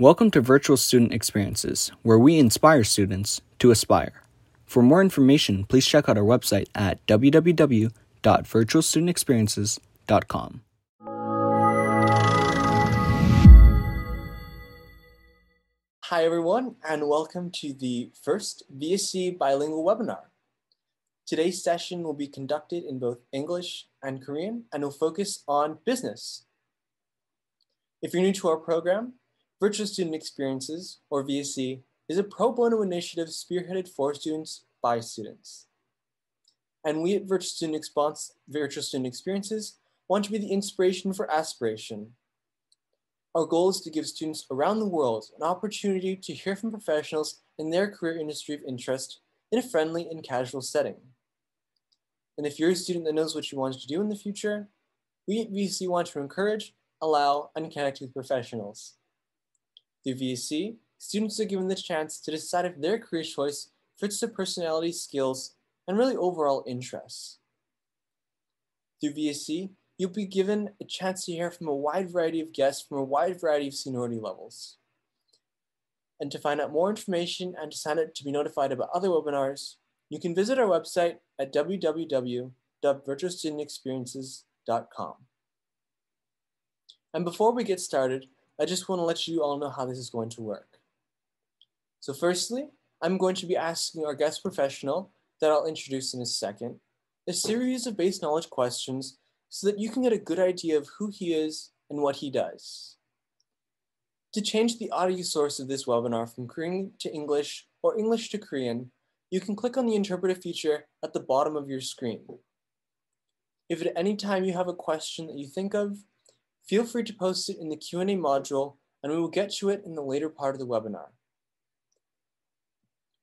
Welcome to Virtual Student Experiences, where we inspire students to aspire. For more information, please check out our website at www.virtualstudentexperiences.com. Hi, everyone, and welcome to the first VSE bilingual webinar. Today's session will be conducted in both English and Korean and will focus on business. If you're new to our program, Virtual Student Experiences, or VSE, is a pro bono initiative spearheaded for students by students. And we at Virtual Student, Virtual Student Experiences want to be the inspiration for aspiration. Our goal is to give students around the world an opportunity to hear from professionals in their career industry of interest in a friendly and casual setting. And if you're a student that knows what you want to do in the future, we at VSE want to encourage, allow, and connect with professionals. Through VSE, students are given the chance to decide if their career choice fits their personality, skills, and really overall interests. Through VSE, you'll be given a chance to hear from a wide variety of guests from a wide variety of seniority levels. And to find out more information and to sign up to be notified about other webinars, you can visit our website at www.virtualstudentexperiences.com. And before we get started, I just want to let you all know how this is going to work. So firstly, I'm going to be asking our guest professional that I'll introduce in a second, a series of base knowledge questions so that you can get a good idea of who he is and what he does. To change the audio source of this webinar from Korean to English or English to Korean, you can click on the interpretive feature at the bottom of your screen. If at any time you have a question that you think of, Feel free to post it in the Q&A module and we will get to it in the later part of the webinar.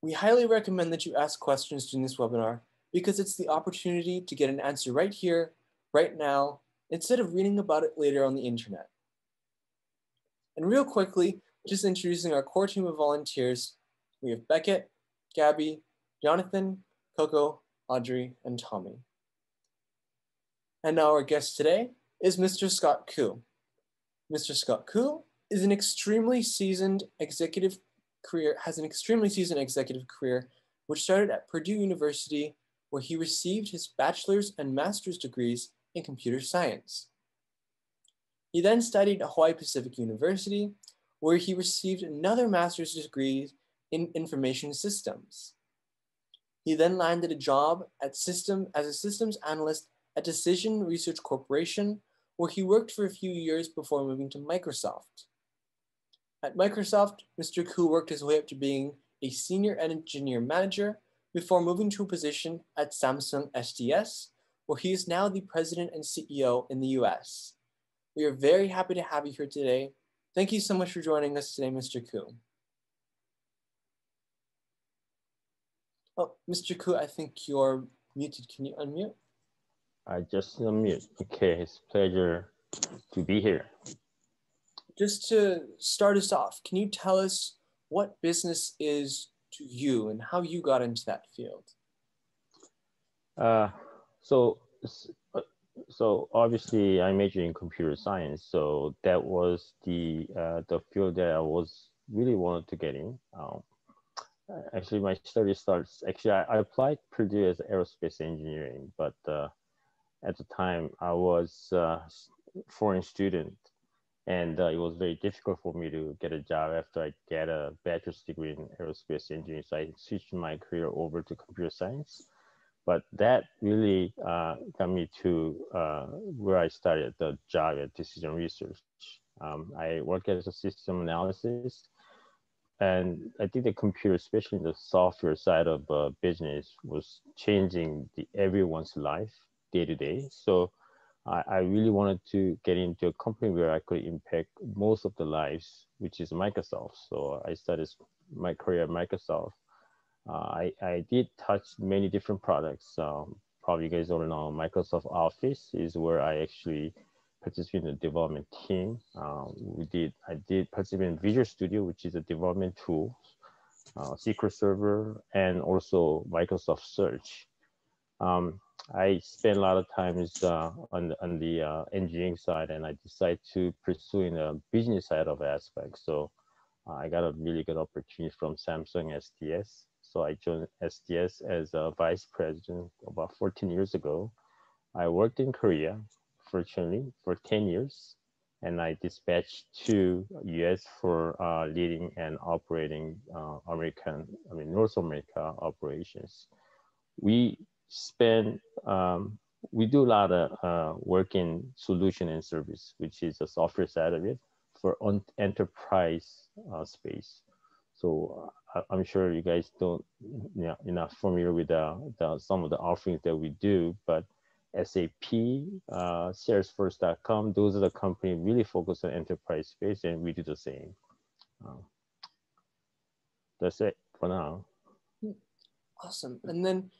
We highly recommend that you ask questions during this webinar because it's the opportunity to get an answer right here, right now, instead of reading about it later on the internet. And real quickly, just introducing our core team of volunteers, we have Beckett, Gabby, Jonathan, Coco, Audrey, and Tommy. And now our guest today is Mr. Scott Koo. Mr. Scott Koo is an extremely seasoned executive career, has an extremely seasoned executive career, which started at Purdue University, where he received his bachelor's and master's degrees in computer science. He then studied at Hawaii Pacific University, where he received another master's degree in information systems. He then landed a job at system as a systems analyst at Decision Research Corporation, where he worked for a few years before moving to Microsoft. At Microsoft, Mr. Koo worked his way up to being a senior engineer manager before moving to a position at Samsung SDS, where he is now the president and CEO in the US. We are very happy to have you here today. Thank you so much for joining us today, Mr. Koo. Oh, Mr. Koo, I think you're muted. Can you unmute? I just unmute. Okay, it's pleasure to be here. Just to start us off, can you tell us what business is to you and how you got into that field? Uh, so, so obviously I majored in computer science, so that was the uh, the field that I was really wanted to get in. Um, actually, my study starts. Actually, I, I applied Purdue as aerospace engineering, but uh, at the time I was a foreign student and uh, it was very difficult for me to get a job after I get a bachelor's degree in aerospace engineering. So I switched my career over to computer science. But that really uh, got me to uh, where I started the job at Decision Research. Um, I work as a system analysis, and I think the computer, especially the software side of uh, business, was changing the, everyone's life day to day. So I, I, really wanted to get into a company where I could impact most of the lives, which is Microsoft. So I started my career at Microsoft. Uh, I, I did touch many different products. Um, probably you guys all know Microsoft Office is where I actually participate in the development team. Um, we did I did participate in Visual Studio, which is a development tool, uh, SQL Server, and also Microsoft Search. Um, I spent a lot of times uh, on on the uh, engineering side, and I decided to pursue in the business side of aspects. So I got a really good opportunity from Samsung SDS. So I joined SDS as a vice president about 14 years ago. I worked in Korea, fortunately, for 10 years, and I dispatched to US for uh, leading and operating uh, American, I mean, North America operations. We spend, um, we do a lot of uh, work in solution and service, which is the software side of it for enterprise uh, space. So uh, I'm sure you guys don't, you know, you're not familiar with the, the, some of the offerings that we do, but SAP, uh, Salesforce.com, those are the company really focus on enterprise space, and we do the same. Um, that's it for now. Awesome. And then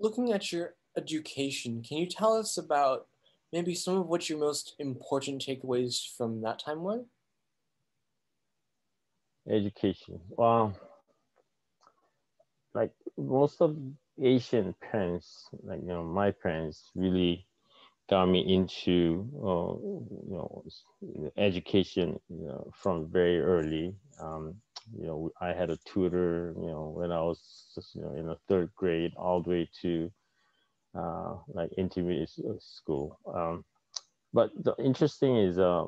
looking at your education, can you tell us about maybe some of what your most important takeaways from that time were? education. Well, like most of Asian parents, like you know, my parents really got me into uh, you know education you know, from very early. Um, you know, I had a tutor, you know, when I was just, you know in the third grade, all the way to uh, like intermediate school. Um, but the interesting is uh,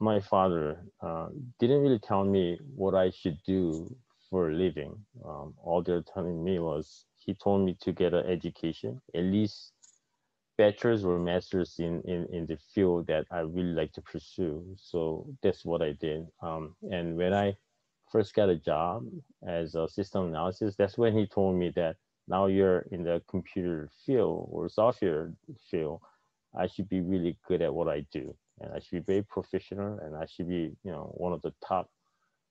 my father uh, didn't really tell me what I should do for a living. Um, all they're telling me was he told me to get an education, at least bachelor's or master's in, in, in the field that I really like to pursue. So that's what I did. Um, and when I first got a job as a system analysis, that's when he told me that now you're in the computer field or software field I should be really good at what I do, and I should be very professional, and I should be, you know, one of the top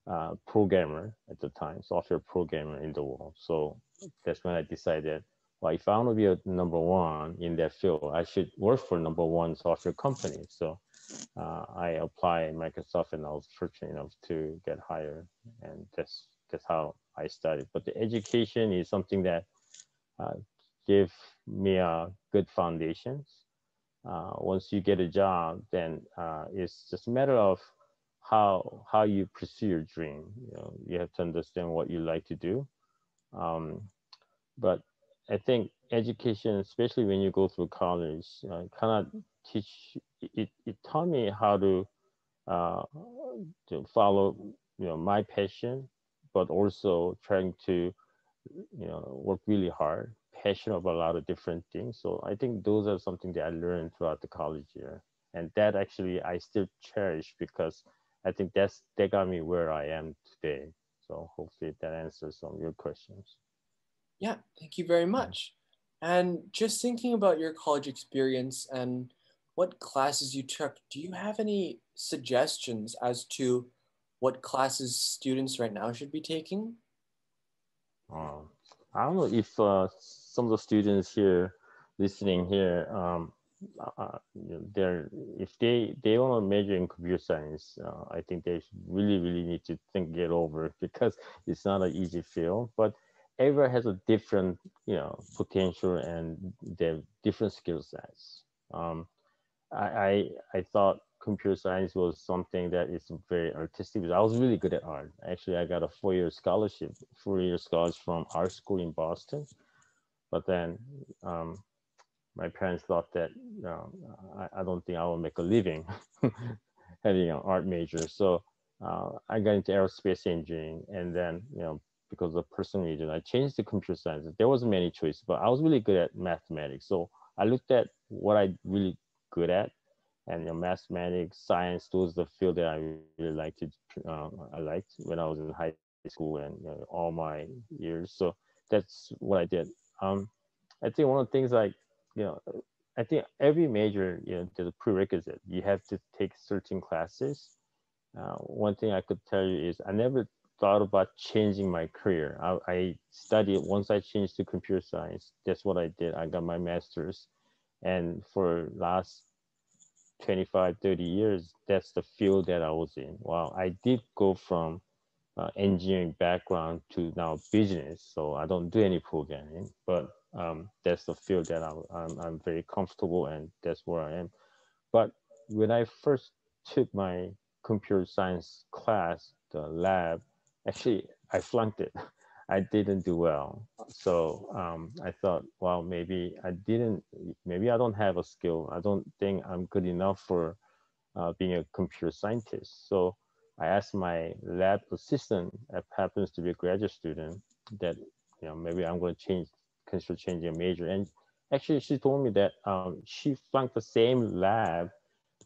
uh, programmer at the time, software programmer in the world. So that's when I decided, well, if I want to be a number one in that field, I should work for number one software company. So uh, I applied Microsoft, and I was fortunate enough to get hired, and that's that's how I started. But the education is something that uh, gave me a good foundations uh, once you get a job, then uh, it's just a matter of how how you pursue your dream. You know, you have to understand what you like to do. Um, but I think education, especially when you go through college, uh, cannot teach. It, it taught me how to uh, to follow you know my passion, but also trying to you know work really hard passionate about a lot of different things. So I think those are something that I learned throughout the college year. And that actually I still cherish because I think that's that got me where I am today. So hopefully that answers some of your questions. Yeah, thank you very much. And just thinking about your college experience and what classes you took, do you have any suggestions as to what classes students right now should be taking? Um, I don't know if uh, some of the students here listening here, um, uh, uh they're if they they want to major in computer science, uh, I think they really really need to think it over because it's not an easy field. But everyone has a different you know potential and they different skill sets. Um, I, I I thought computer science was something that is very artistic I was really good at art. Actually, I got a four-year scholarship, four-year scholarship from art school in Boston. But then um, my parents thought that I, I, don't think I will make a living having an art major. So uh, I got into aerospace engineering, and then you know because of personal reason, I changed to computer science. There wasn't many choices, but I was really good at mathematics. So I looked at what I really good at, and you know, mathematics, science. Those the field that I really liked. To, uh, I liked when I was in high school and you know, all my years. So that's what I did. Um, I think one of the things like, you know, I think every major, you know, there's a prerequisite. You have to take certain classes. Uh, one thing I could tell you is I never thought about changing my career. I, I studied once I changed to computer science. That's what I did. I got my master's, and for last 25, 30 years, that's the field that I was in. Well, I did go from uh, engineering background to now business. So I don't do any programming, but um, that's the field that I'm, I'm, I'm, very comfortable and that's where I am. But when I first took my computer science class, the lab, actually I flunked it. I didn't do well. So um, I thought, well, maybe I didn't, maybe I don't have a skill. I don't think I'm good enough for uh, being a computer scientist. So I asked my lab assistant, that happens to be a graduate student, that you know maybe I'm going to change, consider changing a major. And actually, she told me that um, she flunked the same lab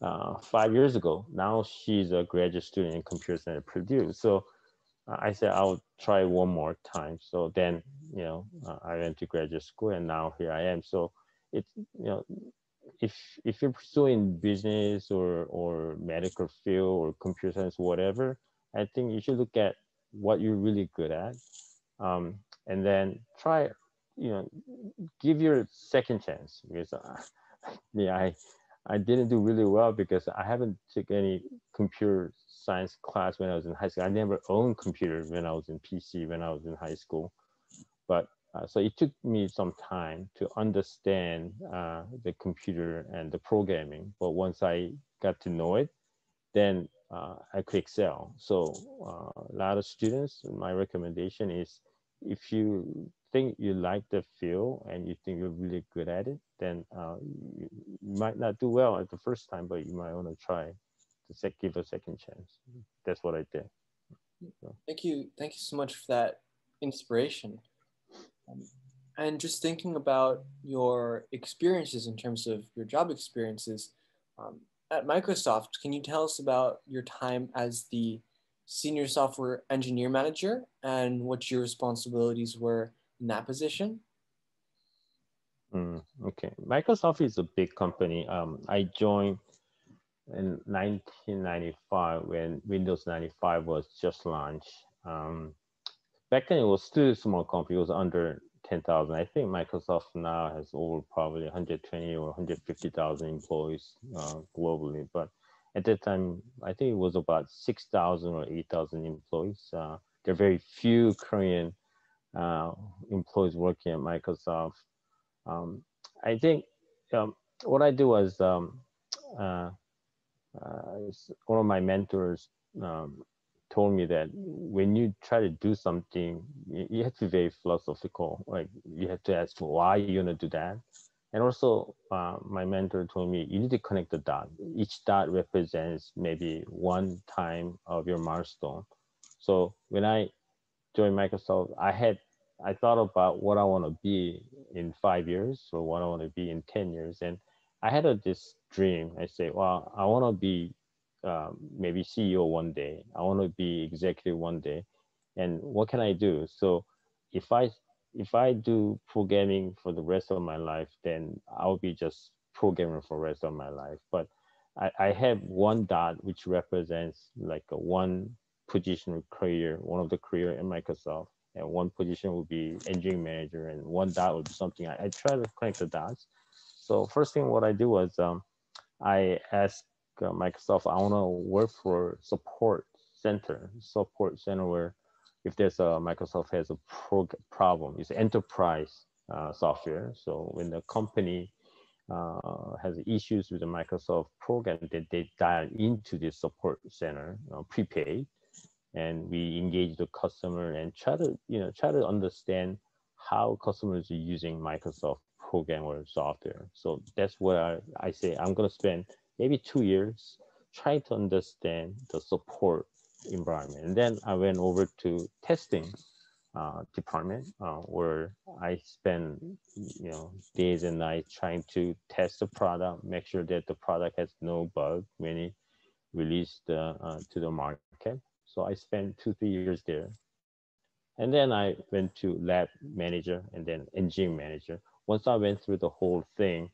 uh, five years ago. Now she's a graduate student in computer science at Purdue. So I said I'll try one more time. So then, you know, uh, I went to graduate school, and now here I am. So it's you know, if if you're pursuing business or or medical field or computer science, whatever, I think you should look at what you're really good at, um, and then try, you know, give your second chance because uh, yeah, I I didn't do really well because I haven't took any computer science class when I was in high school. I never owned computers when I was in PC when I was in high school, but uh, so it took me some time to understand uh, the computer and the programming. But once I got to know it, then uh, I could excel. So uh, a lot of students, my recommendation is if you think you like the field and you think you're really good at it, then uh, you, you, might not do well at the first time, but you might want to try to sec- give a second chance. That's what I did. So. Thank you. Thank you so much for that inspiration. Um, and just thinking about your experiences in terms of your job experiences um, at Microsoft, can you tell us about your time as the senior software engineer manager and what your responsibilities were in that position? Mm, okay, Microsoft is a big company. Um, I joined in 1995 when Windows 95 was just launched. Um, back then it was still a small company. It was under 10,000. I think Microsoft now has over probably 120 or 150,000 employees uh, globally. But at that time, I think it was about 6,000 or 8,000 employees. Uh, there are very few Korean uh, employees working at Microsoft. Um, I think um, what I do was um, uh, uh, one of my mentors um, told me that when you try to do something, you have to be very philosophical. Like you have to ask why you're gonna do that. And also, uh, my mentor told me you need to connect the dot. Each dot represents maybe one time of your milestone. So when I joined Microsoft, I had I thought about what I want to be in five years or what I want to be in ten years, and I had a, this dream. I say, well, I want to be um, maybe CEO one day. I want to be executive one day, and what can I do? So if I if I do programming for the rest of my life, then I'll be just programming for the rest of my life. But I, I have one dot which represents like a one position career, one of the career in Microsoft, and one position would be engineering manager, and one dot would be something I, I try to connect the dots. So first thing what I do was um, I asked uh, Microsoft, I want to work for support center, support center where if there's a Microsoft has a pro- problem, it's enterprise uh, software. So when the company uh, has issues with the Microsoft program, that they, they dial into the support center, you know, prepaid, and we engage the customer and try to you know try to understand how customers are using Microsoft program or software. So that's what I, I say. I'm to spend maybe two years trying to understand the support environment. And then I went over to testing uh, department uh, where I spend you know days and nights trying to test the product, make sure that the product has no bug when it released uh, to the market. So I spent two three years there, and then I went to lab manager and then engineering manager. Once I went through the whole thing,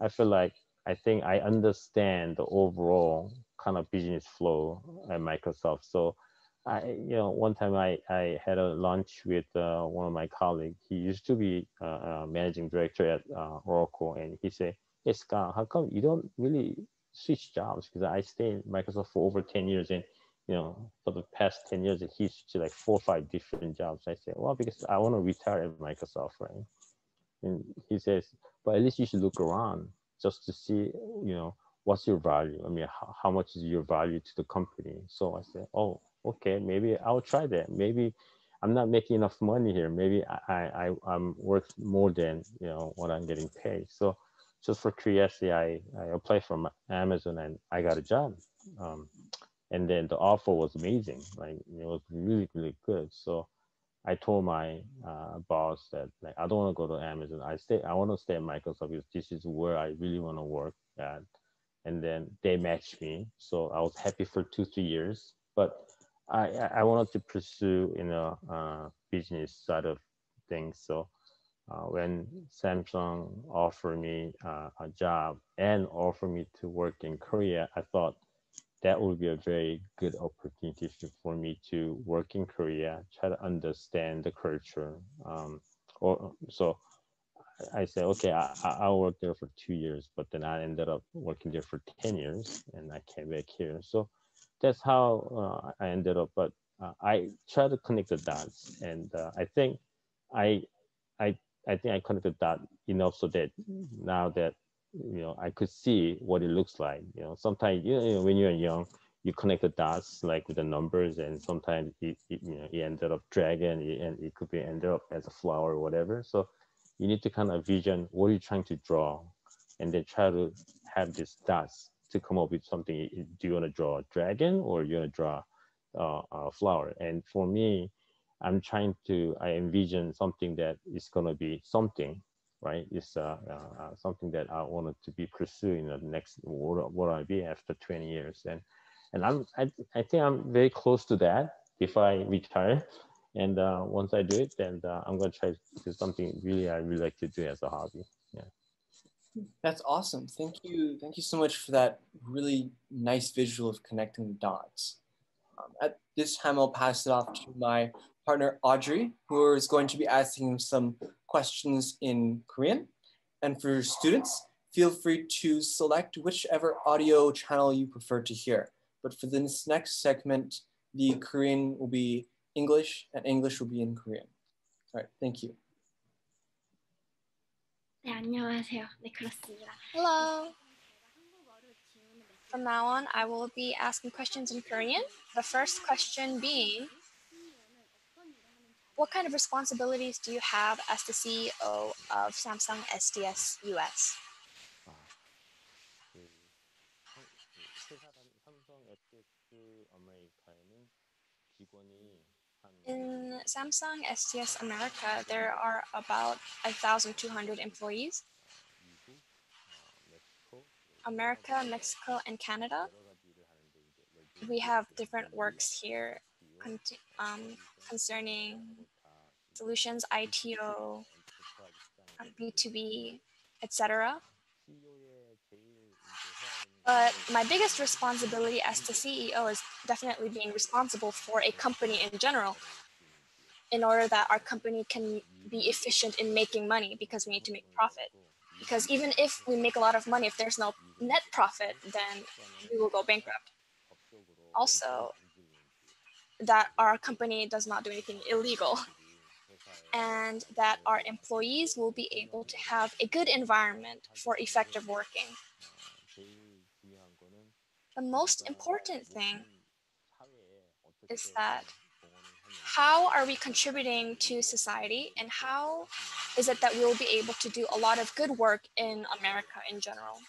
I feel like I think I understand the overall kind of business flow at Microsoft. So I, you know, one time I, I had a lunch with uh, one of my colleagues. He used to be uh, uh, managing director at uh, Oracle, and he said, "Hey Scott, how come you don't really switch jobs? Because I stayed in Microsoft for over ten years, and you know, for the past ten years, he switched like four or five different jobs." I said, "Well, because I want to retire at Microsoft, right?" And he says, "But at least you should look around just to see, you know." what's your value? I mean, how, how much is your value to the company? So I said, oh, okay, maybe I'll try that. Maybe I'm not making enough money here. Maybe I, I, I'm worth more than, you know, what I'm getting paid. So just for curiosity, I, I applied for Amazon and I got a job. Um, and then the offer was amazing. Like it was really, really good. So I told my uh, boss that like I don't want to go to Amazon. I stay. I want to stay at Microsoft because this is where I really want to work at. And then they matched me, so I was happy for two three years. But I I wanted to pursue you know uh, business side of things. So uh, when Samsung offered me uh, a job and offered me to work in Korea, I thought that would be a very good opportunity for me to work in Korea, try to understand the culture. Um, or so I said, okay, I, I'll work there for two years, but then I ended up working there for 10 years and I came back here. So that's how uh, I ended up, but uh, I try to connect the dots. And uh, I think I, I, I think I connected that enough so that now that you know i could see what it looks like you know. Sometimes you know when you're young you connect the dots like with the numbers and sometimes it, it you know it ended up dragon and it could be ended up as a flower or whatever. So you need to kind of vision what you're you trying to draw and then try to have these dots to come up with something. Do you want to draw a dragon or you want to draw uh, a flower? And for me i'm trying to i envision something that is going to be something right? It's uh, uh, uh, something that I wanted to be pursuing the next what what I be after 20 years, and and I'm I, I think I'm very close to that if I retire, and uh, once I do it, then uh, I'm gonna try to do something really I really like to do as a hobby. Yeah. That's awesome. Thank you. Thank you so much for that really nice visual of connecting the dots. Um, at this time, I'll pass it off to my partner Audrey, who is going to be asking some questions in Korean. And for students, feel free to select whichever audio channel you prefer to hear. But for this next segment, the Korean will be English and English will be in Korean. All right, thank you. 네, 안녕하세요. 네, 그렇습니다. Hello. From now on, I will be asking questions in Korean. The first question being, what kind of responsibilities do you have as the CEO of Samsung SDS US? In Samsung SDS America, there are about 1,200 employees. America, Mexico, and Canada. We have different works here um, concerning solutions, ITO, B2B, etc. But my biggest responsibility as the CEO is definitely being responsible for a company in general in order that our company can be efficient in making money because we need to make profit. Because even if we make a lot of money, if there's no net profit, then we will go bankrupt. Also, that our company does not do anything illegal and that our employees will be able to have a good environment for effective working. The most important thing is that how are we contributing to society and how is it that we'll be able to do a lot of good work in America in general?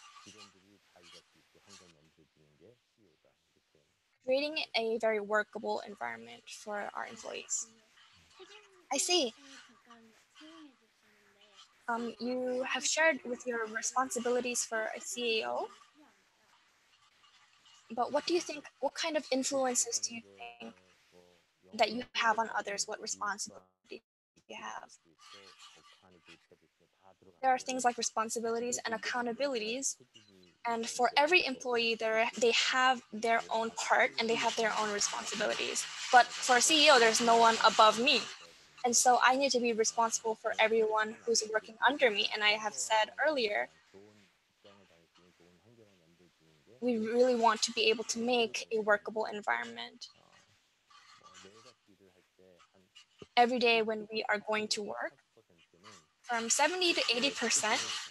Creating a very workable environment for our employees. I see. Um, you have shared with your responsibilities for a CEO, but what do you think, what kind of influences do you think that you have on others? What responsibility you have? There are things like responsibilities and accountabilities. And for every employee, there they have their own part and they have their own responsibilities. But for a CEO, there's no one above me. And so I need to be responsible for everyone who's working under me. And I have said earlier, we really want to be able to make a workable environment. Every day when we are going to work, from 70 to 80%,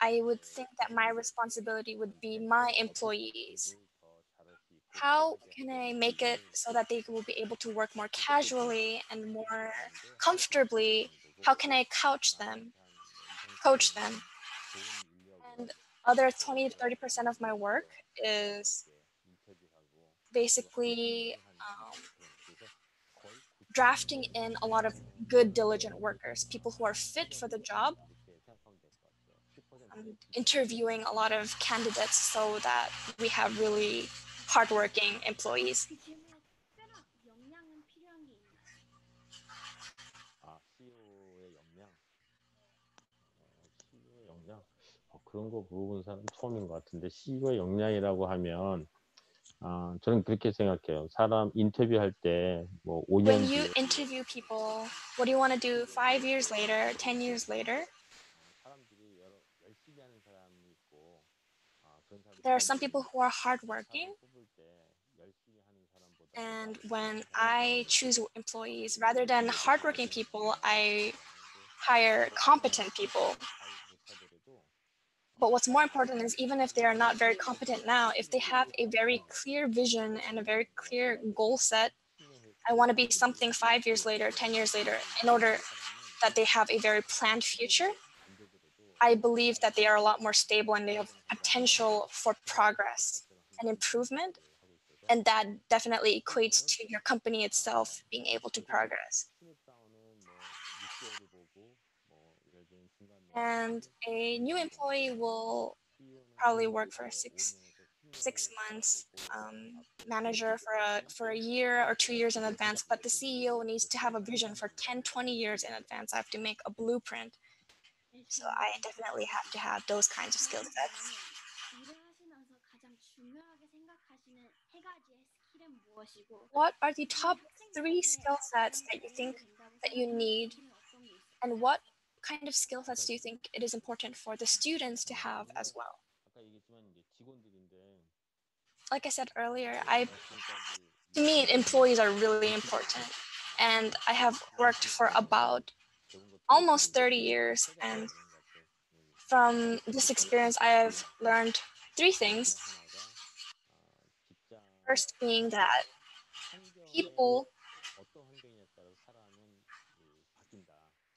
I would think that my responsibility would be my employees. how can I make it so that they will be able to work more casually and more comfortably? How can I couch them, coach them? And other 20 to 30% of my work is basically um, drafting in a lot of good, diligent workers, people who are fit for the job, um, interviewing a lot of candidates so that we have really hardworking employees. 그 질문에 특별한 역량은 필요한 게 있나요? 아, CEO의 역량. 어, CEO의 역량. 어, 그런 거 물어본 사람 처음인 것 같은데 CEO의 역량이라고 하면 아, 저는 그렇게 생각해요. 사람 인터뷰할 때 뭐 5년 When 뒤에 you interview people, what do you want to do five years later, 10 years later? there are some people who are hardworking. And when I choose employees, rather than hardworking people, I hire competent people. But what's more important is even if they are not very competent now, if they have a very clear vision and a very clear goal set, I want to be something five years later, 10 years later, in order that they have a very planned future. I believe that they are a lot more stable and they have potential for progress and improvement. And that definitely equates to your company itself being able to progress. And a new employee will probably work for six six months um, manager for a, for a year or two years in advance but the ceo needs to have a vision for 10 20 years in advance i have to make a blueprint so I definitely have to have those kinds of skill sets. What are the top three skill sets that you think that you need, and what kind of skill sets do you think it is important for the students to have as well? Like I said earlier, I to me employees are really important, and I have worked for about almost 30 years. And from this experience, I have learned three things. First, being that people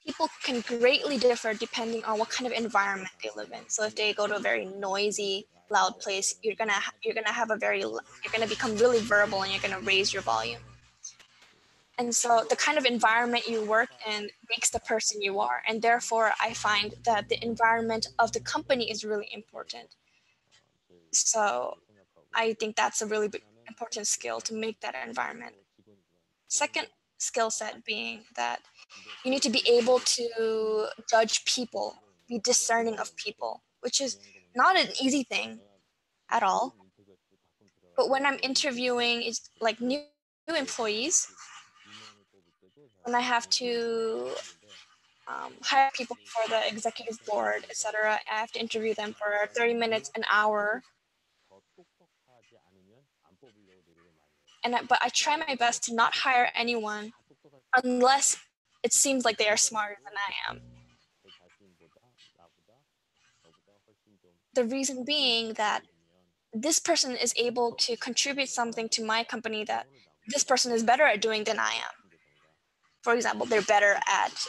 people can greatly differ depending on what kind of environment they live in. So if they go to a very noisy, loud place, you're gonna you're gonna have a very you're gonna become really verbal and you're gonna raise your volume and so the kind of environment you work in makes the person you are. And therefore i find that the environment of the company is really important. So i think that's a really important skill to make that environment. Second skill set being that you need to be able to judge people, be discerning of people, which is not an easy thing at all. But when I'm interviewing it's like new employees, and I have to um, hire people for the executive board, etc. I have to interview them for 30 minutes, an hour. And I, but I try my best to not hire anyone unless it seems like they are smarter than I am. The reason being that this person is able to contribute something to my company that this person is better at doing than I am. For example, they're better at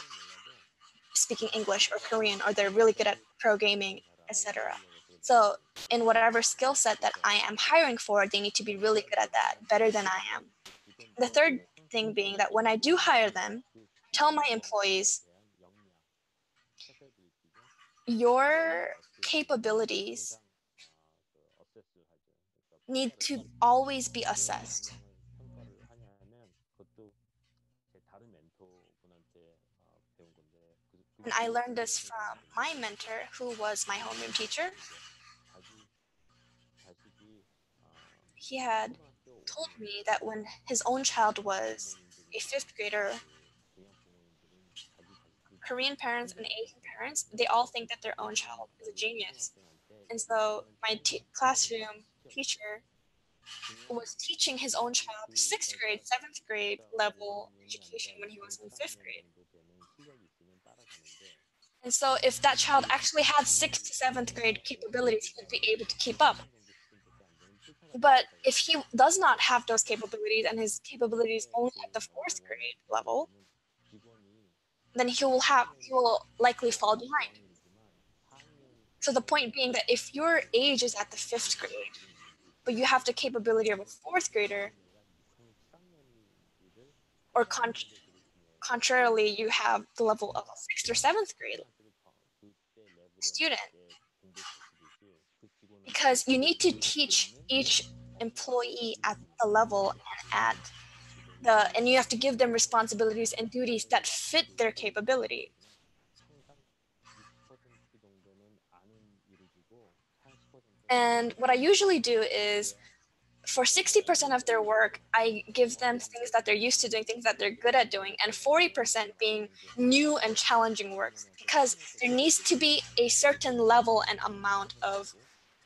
speaking English or Korean, or they're really good at pro gaming, etc. So, in whatever skill set that I am hiring for, they need to be really good at that, better than I am. The third thing being that when I do hire them, tell my employees your capabilities need to always be assessed. And I learned this from my mentor, who was my homeroom teacher. He had told me that when his own child was a fifth grader, Korean parents and Asian parents, they all think that their own child is a genius. And so my classroom teacher was teaching his own child sixth grade, seventh grade level education when he was in fifth grade. And so if that child actually had sixth to seventh grade capabilities, he would be able to keep up. But if he does not have those capabilities and his capabilities only at the fourth grade level, then he will have he will likely fall behind. So the point being that if your age is at the fifth grade, but you have the capability of a fourth grader, or con- contrarily, you have the level of a sixth or seventh grade student, because you need to teach each employee at the level at the and you have to give them responsibilities and duties that fit their capability and what i usually do is for 60% of their work i give them things that they're used to doing things that they're good at doing and 40% being new and challenging work. Because there needs to be a certain level and amount of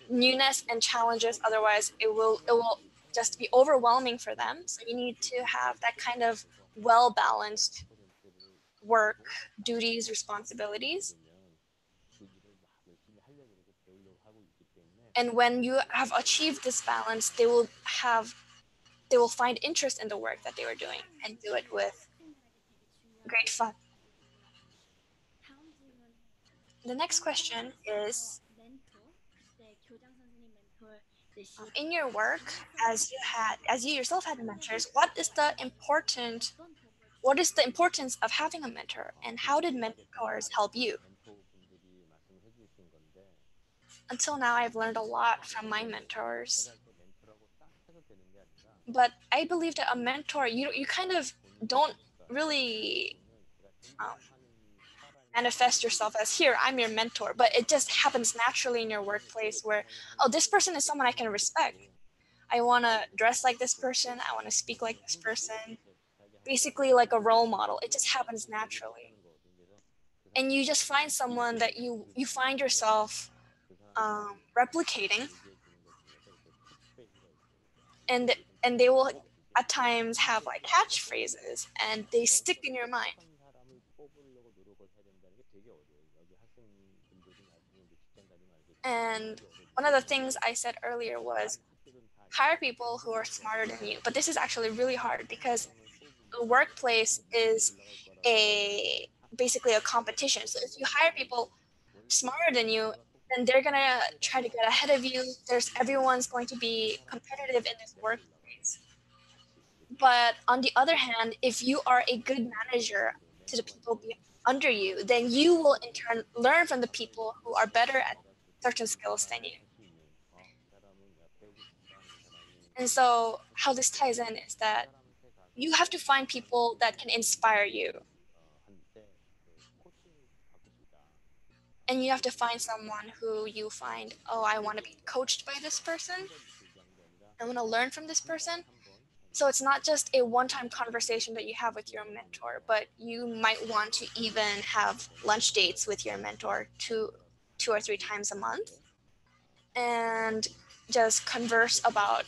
newness and challenges otherwise it will it will just be overwhelming for them. So you need to have that kind of well balanced work duties responsibilities and when you have achieved this balance they will have they will find interest in the work that they are doing and do it with great fun. The next question is um, in your work as you had as you yourself had mentors what is the important what is the importance of having a mentor and how did mentors help you? Until now i've learned a lot from my mentors. But i believe that a mentor you you kind of don't really um, manifest yourself as here i'm your mentor. But it just happens naturally in your workplace where oh this person is someone i can respect. I want to dress like this person. I want to speak like this person. Basically like a role model. It just happens naturally. And you just find someone that you you find yourself um, replicating. And and they will at times have like catchphrases and they stick in your mind. And one of the things i said earlier was hire people who are smarter than you. But this is actually really hard because the workplace is a basically a competition. So if you hire people smarter than you then they're gonna try to get ahead of you. There's everyone's going to be competitive in this workplace. But on the other hand, if you are a good manager to the people under you, then you will in turn learn from the people who are better at certain skills than you. And so, how this ties in is that you have to find people that can inspire you. And you have to find someone who you find oh i want to be coached by this person. I want to learn from this person. So it's not just a one-time conversation that you have with your mentor but you might want to even have lunch dates with your mentor two two or three times a month and just converse about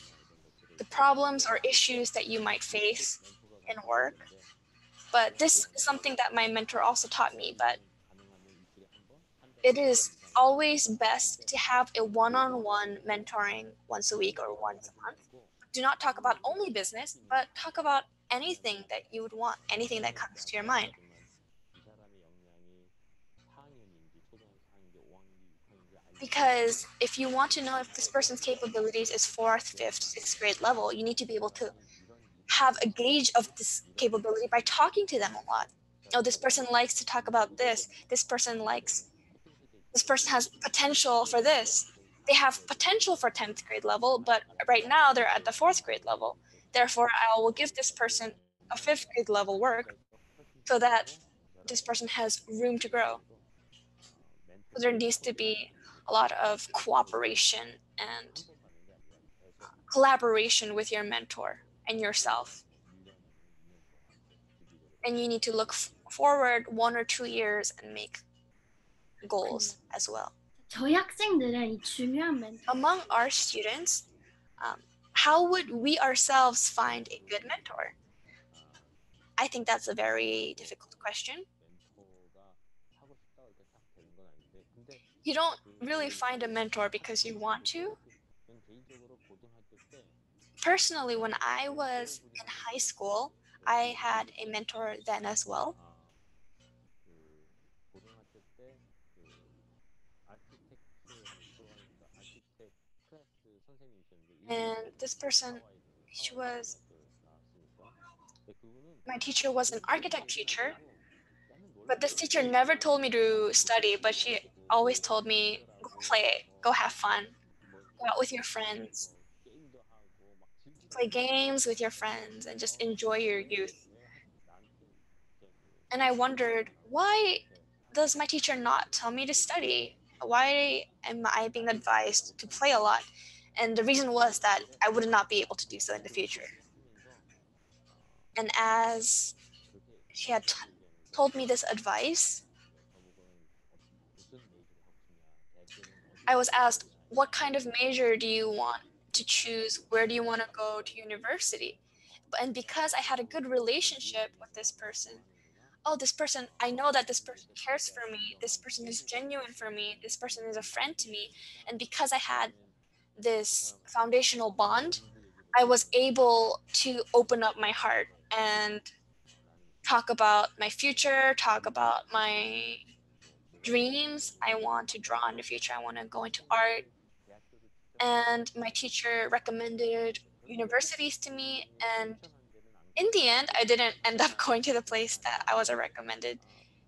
the problems or issues that you might face in work. But this is something that my mentor also taught me but it is always best to have a one-on-one mentoring once a week or once a month. Do not talk about only business, but talk about anything that you would want, anything that comes to your mind. Because if you want to know if this person's capabilities is fourth, fifth, sixth grade level, you need to be able to have a gauge of this capability by talking to them a lot. Oh, this person likes to talk about this. This person likes this person has potential for this. They have potential for 10th grade level, but right now they're at the fourth grade level. Therefore, I will give this person a fifth grade level work so that this person has room to grow. So there needs to be a lot of cooperation and collaboration with your mentor and yourself. And you need to look forward one or two years and make goals as well. 저희 학생들은 이 중요한 멘토 Among our students, um, how would we ourselves find a good mentor? I think that's a very difficult question. You don't really find a mentor because you want to. personally, when I was in high school, I had a mentor then as well. And this person, she was, my teacher was an architect teacher, but this teacher never told me to study, but she always told me, go play, go have fun, go out with your friends, play games with your friends, and just enjoy your youth. And I wondered, why does my teacher not tell me to study? Why am I being advised to play a lot? And the reason was that I would not be able to do so in the future. And as she had told me this advice, I was asked, What kind of major do you want to choose? Where do you want to go to university? And because I had a good relationship with this person, oh, this person, I know that this person cares for me. This person is genuine for me. This person is a friend to me. And because I had this foundational bond, I was able to open up my heart and talk about my future, talk about my dreams. I want to draw in the future. I want to go into art. And my teacher recommended universities to me. And in the end, I didn't end up going to the place that I was recommended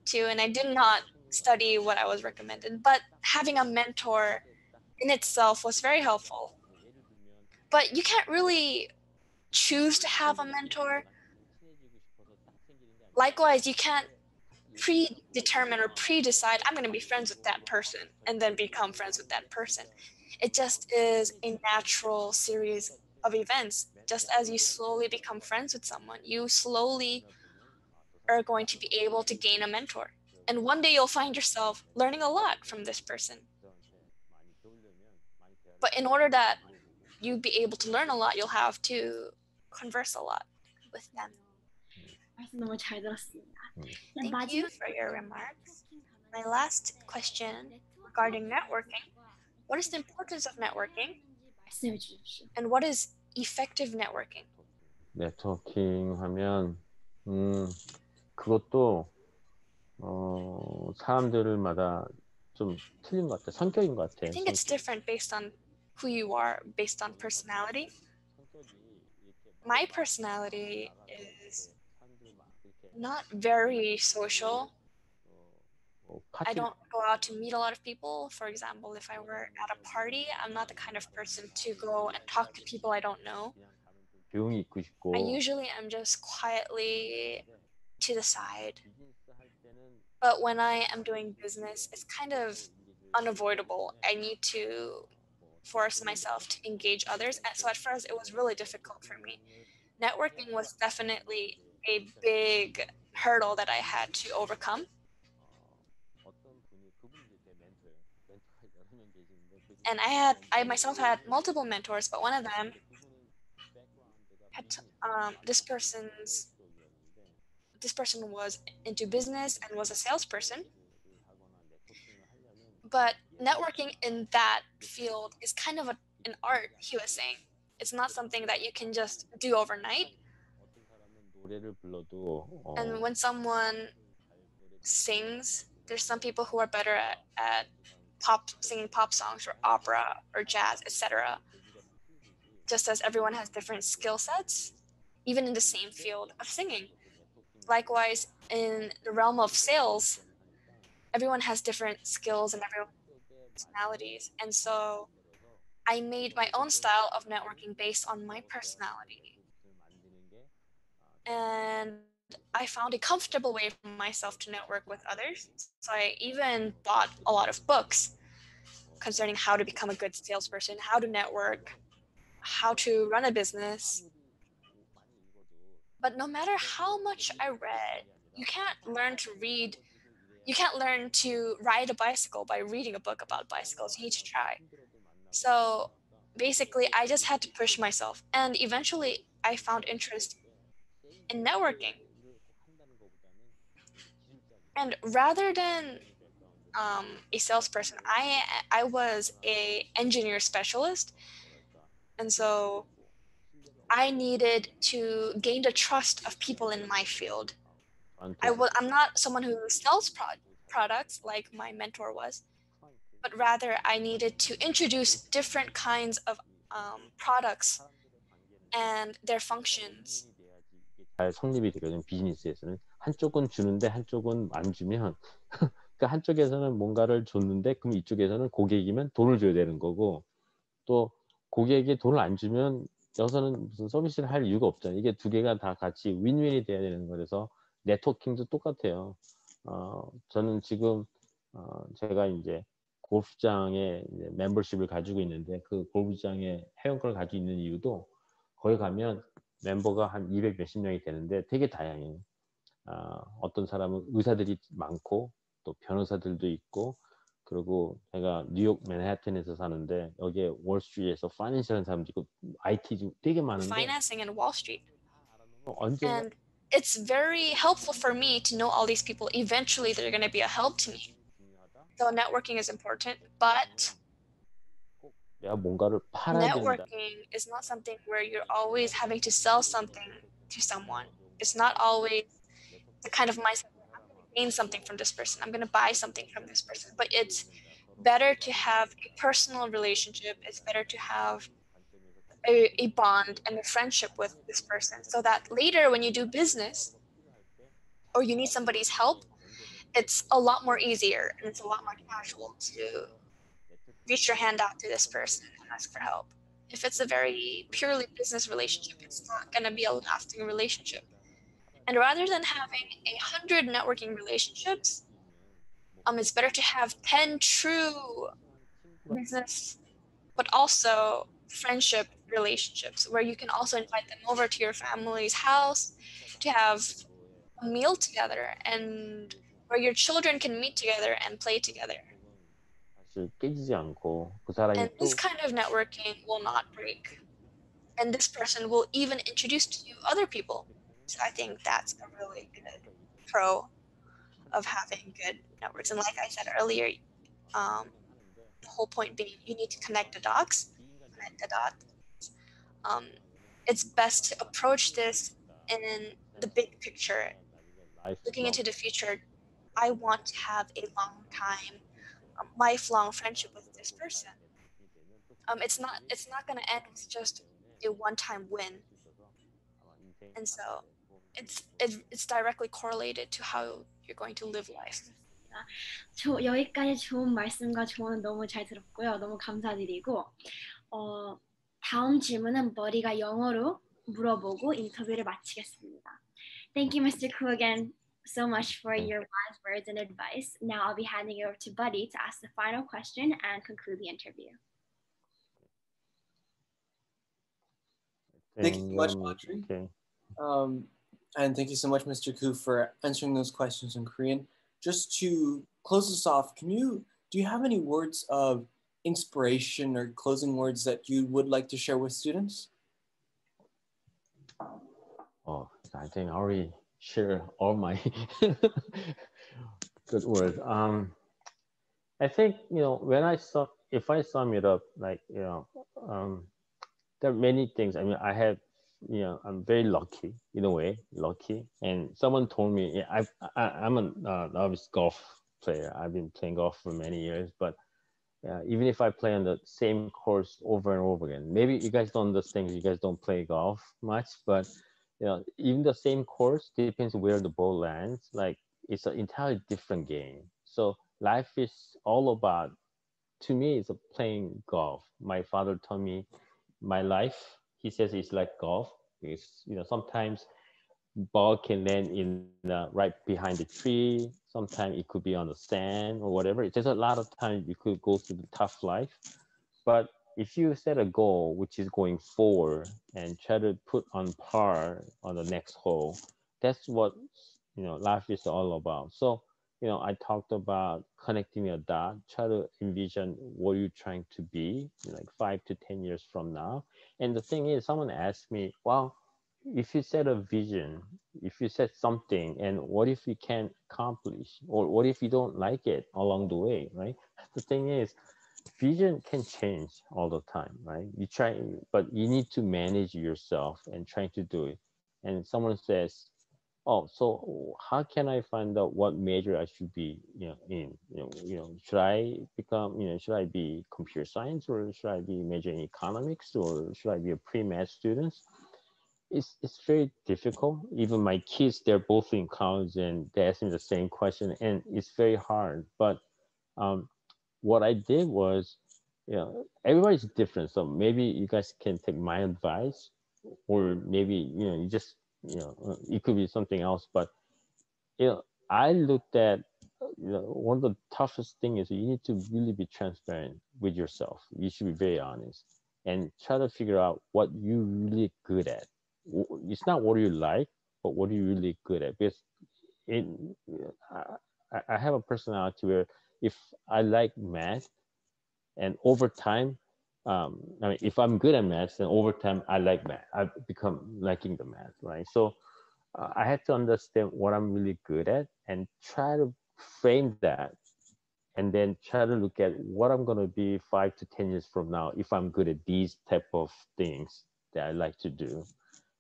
to. And I did not study what I was recommended. But having a mentor in itself was very helpful. But you can't really choose to have a mentor. Likewise, you can't predetermine or pre-decide I'm going to be friends with that person and then become friends with that person. It just is a natural series of events. Just as you slowly become friends with someone, you slowly are going to be able to gain a mentor. And one day you'll find yourself learning a lot from this person. But in order that you be able to learn a lot, you'll have to converse a lot with them. 말씀 너무 잘 들었습니다. Thank 마지막 you for your remarks. My last question regarding networking What is the importance of networking 말씀해 주십시오. and what is effective networking? 네트워킹 하면 음 그것도 어 사람들마다 좀 틀린 것 같아 성격인 것 같아. I think it's different based on who you are based on personality. My personality is not very social. I don't go out to meet a lot of people. For example, if I were at a party, I'm not the kind of person to go and talk to people I don't know. I usually am just quietly to the side. But when I am doing business, it's kind of unavoidable. I need to force myself to engage others. So at first, it was really difficult for me. Networking was definitely a big hurdle that I had to overcome. And I had, I myself had multiple mentors, but one of them had um, this person's, this person was into business and was a salesperson. But networking in that field is kind of a, an art, he was saying. It's not something that you can just do overnight. And when someone sings, there's some people who are better at, at pop singing pop songs or opera or jazz, etc. Just as everyone has different skill sets, even in the same field of singing. Likewise, in the realm of sales, everyone has different skills and everyone personalities. And so I made my own style of networking based on my personality. And I found a comfortable way for myself to network with others. So I even bought a lot of books concerning how to become a good salesperson, how to network, how to run a business. But no matter how much I read, you can't learn to read, you can't learn to ride a bicycle by reading a book about bicycles. You need to try. So basically, I just had to push myself. And eventually, I found interest in networking. And rather than um, a salesperson, I I was a engineer specialist, and so I needed to gain the trust of people in my field. I w- I'm not someone who sells pro- products like my mentor was, but rather I needed to introduce different kinds of um, products and their functions. 잘 성립이 되거든요. 비즈니스에서는 한쪽은 주는데 한쪽은 안 주면 그 한쪽에서는 뭔가를 줬는데 그럼 이쪽에서는 고객이면 돈을 줘야 되는 거고 또 고객이 돈을 안 주면 여기서는 무슨 서비스를 할 이유가 없잖아요. 이게 두 개가 다 같이 윈윈이 돼야 되는 거라서 네트워킹도 똑같아요. 어, 저는 지금 어, 제가 이제 골프장에 이제 멤버십을 가지고 있는데 그 골프장에 회원권을 가지고 있는 이유도 거기 가면 멤버가 한 200 몇십 명이 되는데 되게 다양해요. 아, 어떤 사람은 의사들이 많고 또 변호사들도 있고 그리고 제가 뉴욕 맨해튼에서 사는데 여기에 월스트리트에서 파이낸셜 하는 사람도 있고 IT 되게 많은데 Financing in Wall Street. 언제나 And it's very helpful for me to know all these people. Eventually, they're going to be a help to me. So networking is important, but networking is not something where you're always having to sell something to someone. It's not always the kind of mindset I'm going to gain something from this person. I'm going to buy something from this person. But it's better to have a personal relationship. It's better to have a, a bond and a friendship with this person so that later when you do business or you need somebody's help, it's a lot more easier and it's a lot more casual to reach your hand out to this person and ask for help. If it's a very purely business relationship, it's not going to be a lasting relationship. And rather than having a hundred networking relationships, um, it's better to have 10 true business, but also friendship relationships where you can also invite them over to your family's house to have a meal together and where your children can meet together and play together. And this kind of networking will not break. And this person will even introduce to you other people. So I think that's a really good pro of having good networks. And like I said earlier, um, the whole point being you need to connect the dots Connect the dots. Um, it's best to approach this in the big picture, 라이프 looking into the future. I want to have a long time, um, lifelong friendship with this person. Um, it's not it's not going to end with just a one-time win, and so it's it, it's directly correlated to how you're going to live life. 저, 여기까지 좋은 말씀과 조언 너무 잘 들었고요. 너무 감사드리고 어, 다음 질문은 머리가 영어로 물어보고 인터뷰를 마치겠습니다. Thank you, Mr. Koo, again so much for your wise words and advice. Now I'll be handing it over to Buddy to ask the final question and conclude the interview. Thank you so much, 음, Audrey. okay. Um, and thank you so much, Mr. Koo, for answering those questions in Korean. Just to close this off, can you do you have any words of inspiration or closing words that you would like to share with students? Oh, I think I already share all my good words. Um, I think you know when I saw if I sum it up, like you know, um, there are many things. I mean, I have you know, I'm very lucky in a way, lucky. And someone told me, yeah, I, I I'm a uh, novice golf player. I've been playing golf for many years, but yeah, even if I play on the same course over and over again, maybe you guys don't understand. You guys don't play golf much, but you know, even the same course depends where the ball lands. Like it's an entirely different game. So life is all about, to me, it's playing golf. My father told me, my life, he says, it's like golf. It's you know sometimes ball can land in the, uh, right behind the tree. Sometimes it could be on the sand or whatever. There's a lot of times you could go through the tough life, but if you set a goal which is going forward and try to put on par on the next hole, that's what you know life is all about. So you know I talked about connecting a dot, try to envision what you're trying to be like five to ten years from now. And the thing is, someone asked me, well, if you set a vision, if you set something, and what if you can't accomplish, or what if you don't like it along the way, right? The thing is, vision can change all the time, right? You try, but you need to manage yourself and trying to do it. And someone says, "Oh, so how can I find out what major I should be, you know, in? You know, you know, should I become, you know, should I be computer science or should I be major in economics or should I be a pre-med student?" It's it's very difficult. Even my kids, they're both in college and they ask me the same question, and it's very hard. But um, what I did was, you know, everybody's different. So maybe you guys can take my advice, or maybe you know, you just you know, uh, it could be something else. But you know, I looked at you know, one of the toughest thing is you need to really be transparent with yourself. You should be very honest and try to figure out what you're really good at. It's not what you like, but what are you really good at? Because in, I, I have a personality where if I like math, and over time, um, I mean, if I'm good at math, then over time I like math. I become liking the math, right? So uh, I had to understand what I'm really good at and try to frame that, and then try to look at what I'm gonna be five to ten years from now if I'm good at these type of things that I like to do.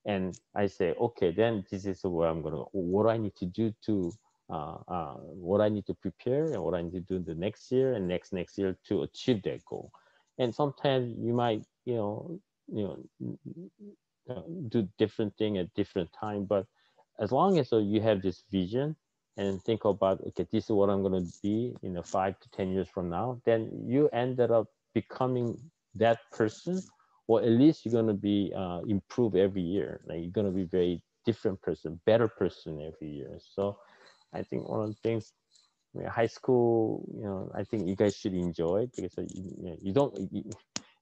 And I say, okay, then this is where I'm gonna. What I need to do to uh, uh, what I need to prepare and what I need to do the next year and next next year to achieve that goal. And sometimes you might, you know, you know, do different thing at different time. But as long as you have this vision and think about, okay, this is what I'm going to be in a five to ten years from now, then you ended up becoming that person, or at least you're to be uh, every year. Like you're to be very different person, better person every year. So I think one of the things, I mean, high school, you know, I think you guys should enjoy it because you, you, know, you don't. You,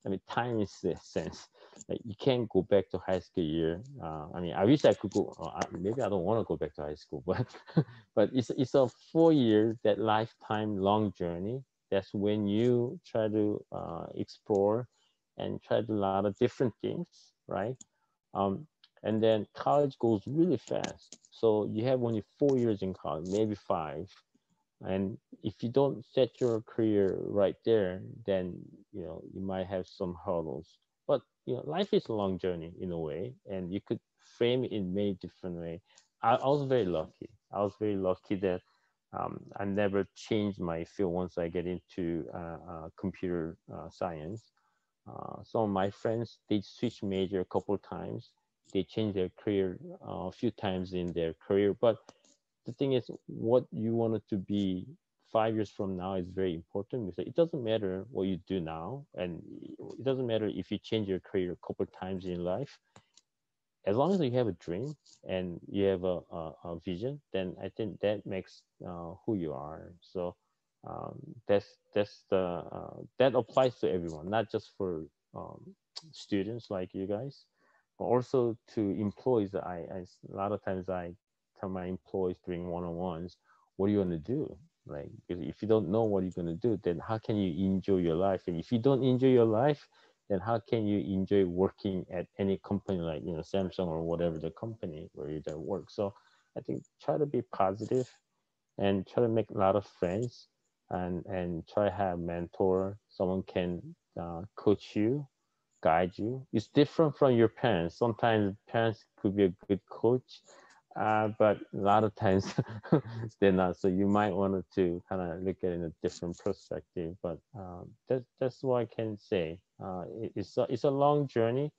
I mean, time is the sense. Like you can't go back to high school year. Uh, I mean, I wish I could go. Uh, maybe I don't want to go back to high school, but but it's it's a four year that lifetime long journey. That's when you try to uh, explore and tried a lot of different things, right? Um, and then college goes really fast. So you have only four years in college, maybe five. And if you don't set your career right there, then you know you might have some hurdles. But you know, life is a long journey in a way, and you could frame it in many different ways. I, I was very lucky. I was very lucky that um, I never changed my field once I get into uh, uh, computer uh, science. Uh, some of my friends they switch major a couple times they change their career uh, a few times in their career. But the thing is, what you wanted to be five years from now is very important because it doesn't matter what you do now, and it doesn't matter if you change your career a couple times in life. As long as you have a dream and you have a, a, a vision, then I think that makes uh, who you are. So um, that's that's the uh, that applies to everyone, not just for um, students like you guys but also to employees, I, I a lot of times I tell my employees during one-on-ones, what are you to do? Like, if you don't know what you're going to do, then how can you enjoy your life? And if you don't enjoy your life, then how can you enjoy working at any company like you know Samsung or whatever the company where you work? So I think try to be positive and try to make a lot of friends and and try to have mentor. Someone can uh, coach you guide you. It's different from your parents. Sometimes parents could be a good coach, uh, but a lot of times they're not. So you might want to kind of look at it in a different perspective. But um, that, that's what I can say. Uh, it, it's a, it's a long journey,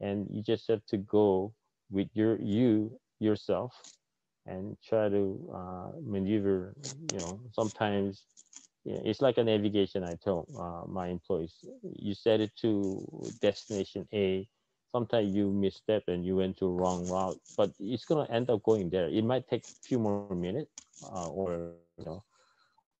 and you just have to go with your you yourself and try to uh, maneuver. You know, sometimes it's like a navigation. I tell uh, my employees, you set it to destination A. Sometimes you misstep and you went to wrong route, but it's gonna end up going there. It might take a few more minutes uh, or you know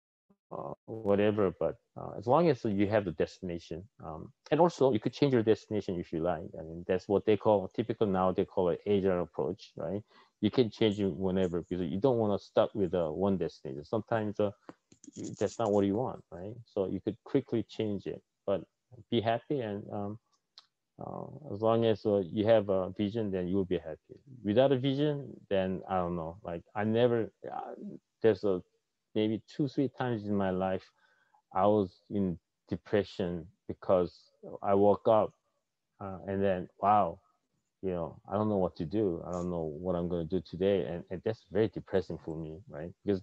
uh, whatever, but uh, as long as you have the destination, um, and also you could change your destination if you like. I mean, that's what they call typical now. They call it agile approach, right? You can change it whenever because you don't want to stuck with uh, one destination. Sometimes uh, that's not what you want, right? So you could quickly change it, but be happy and um, uh, as long as uh, you have a vision, then you will be happy. Without a vision, then I don't know. Like I never, uh, there's a maybe two, three times in my life, I was in depression because I woke up uh, and then wow, you know, I don't know what to do. I don't know what I'm going to do today, and, and that's very depressing for me, right? Because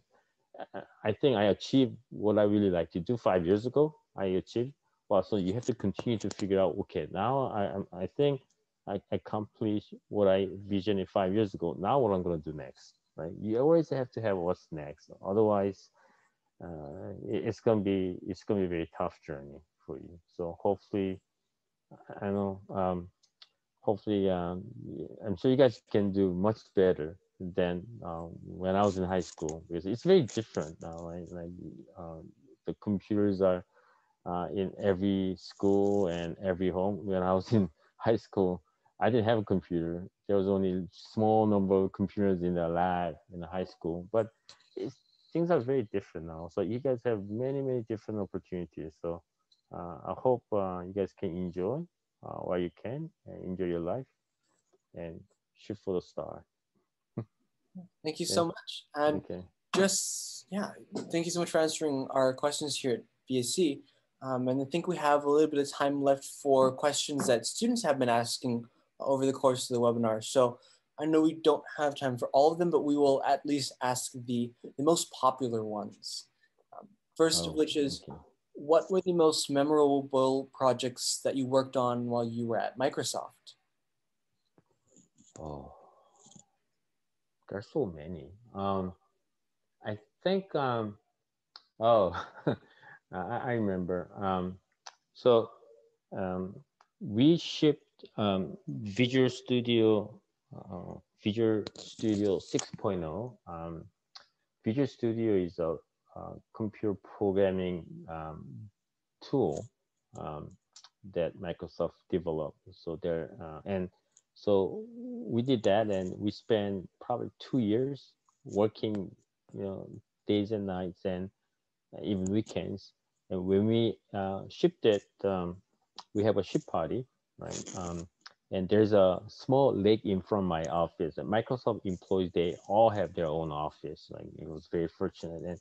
I think I achieved what I really like to do five years ago. I achieved. Well, so you have to continue to figure out. Okay, now I I think I accomplished what I visioned five years ago. Now what I'm going to do next, right? You always have to have what's next. Otherwise, uh, it's gonna be it's gonna be a very tough journey for you. So hopefully, I know. Um, hopefully, um, I'm sure you guys can do much better than um, when I was in high school because it's very different now. Like um, the computers are uh, in every school and every home. When I was in high school, I didn't have a computer. There was only small number of computers in the lab in the high school. But things are very different now. So you guys have many many different opportunities. So uh, I hope uh, you guys can enjoy uh, while you can and enjoy your life and shoot for the star. Thank you yeah. so much. And okay. just, yeah, thank you so much for answering our questions here at VSE. Um, and I think we have a little bit of time left for questions that students have been asking over the course of the webinar. So I know we don't have time for all of them, but we will at least ask the, the most popular ones. Um, first oh, of which is, okay. what were the most memorable projects that you worked on while you were at Microsoft? Oh, there's so many. Um, I think, um, oh, I, I, remember. Um, so um, we shipped um, Visual Studio, uh, Visual Studio 6.0. Um, Visual Studio is a, a computer programming tool that Microsoft developed. So there, uh, and so we did that and we spent probably two years working, you know, days and nights and even weekends. And when we uh, shipped it, um, we have a ship party, right? Um, and there's a small lake in front of my office. And Microsoft employees, they all have their own office. Like it was very fortunate. And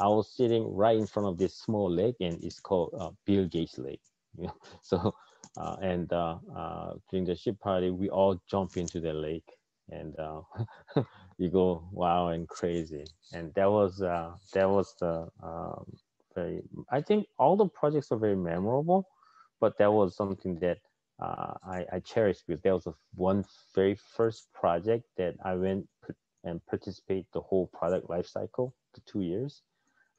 I was sitting right in front of this small lake, and it's called uh, Bill Gates Lake. You know? So and uh, uh, during the ship party, we all jump into the lake and uh, you go wow and crazy. And that was uh, that was the um, very. I think all the projects are very memorable, but that was something that uh, I, I cherish because that was a one very first project that I went and participate the whole product life cycle for two years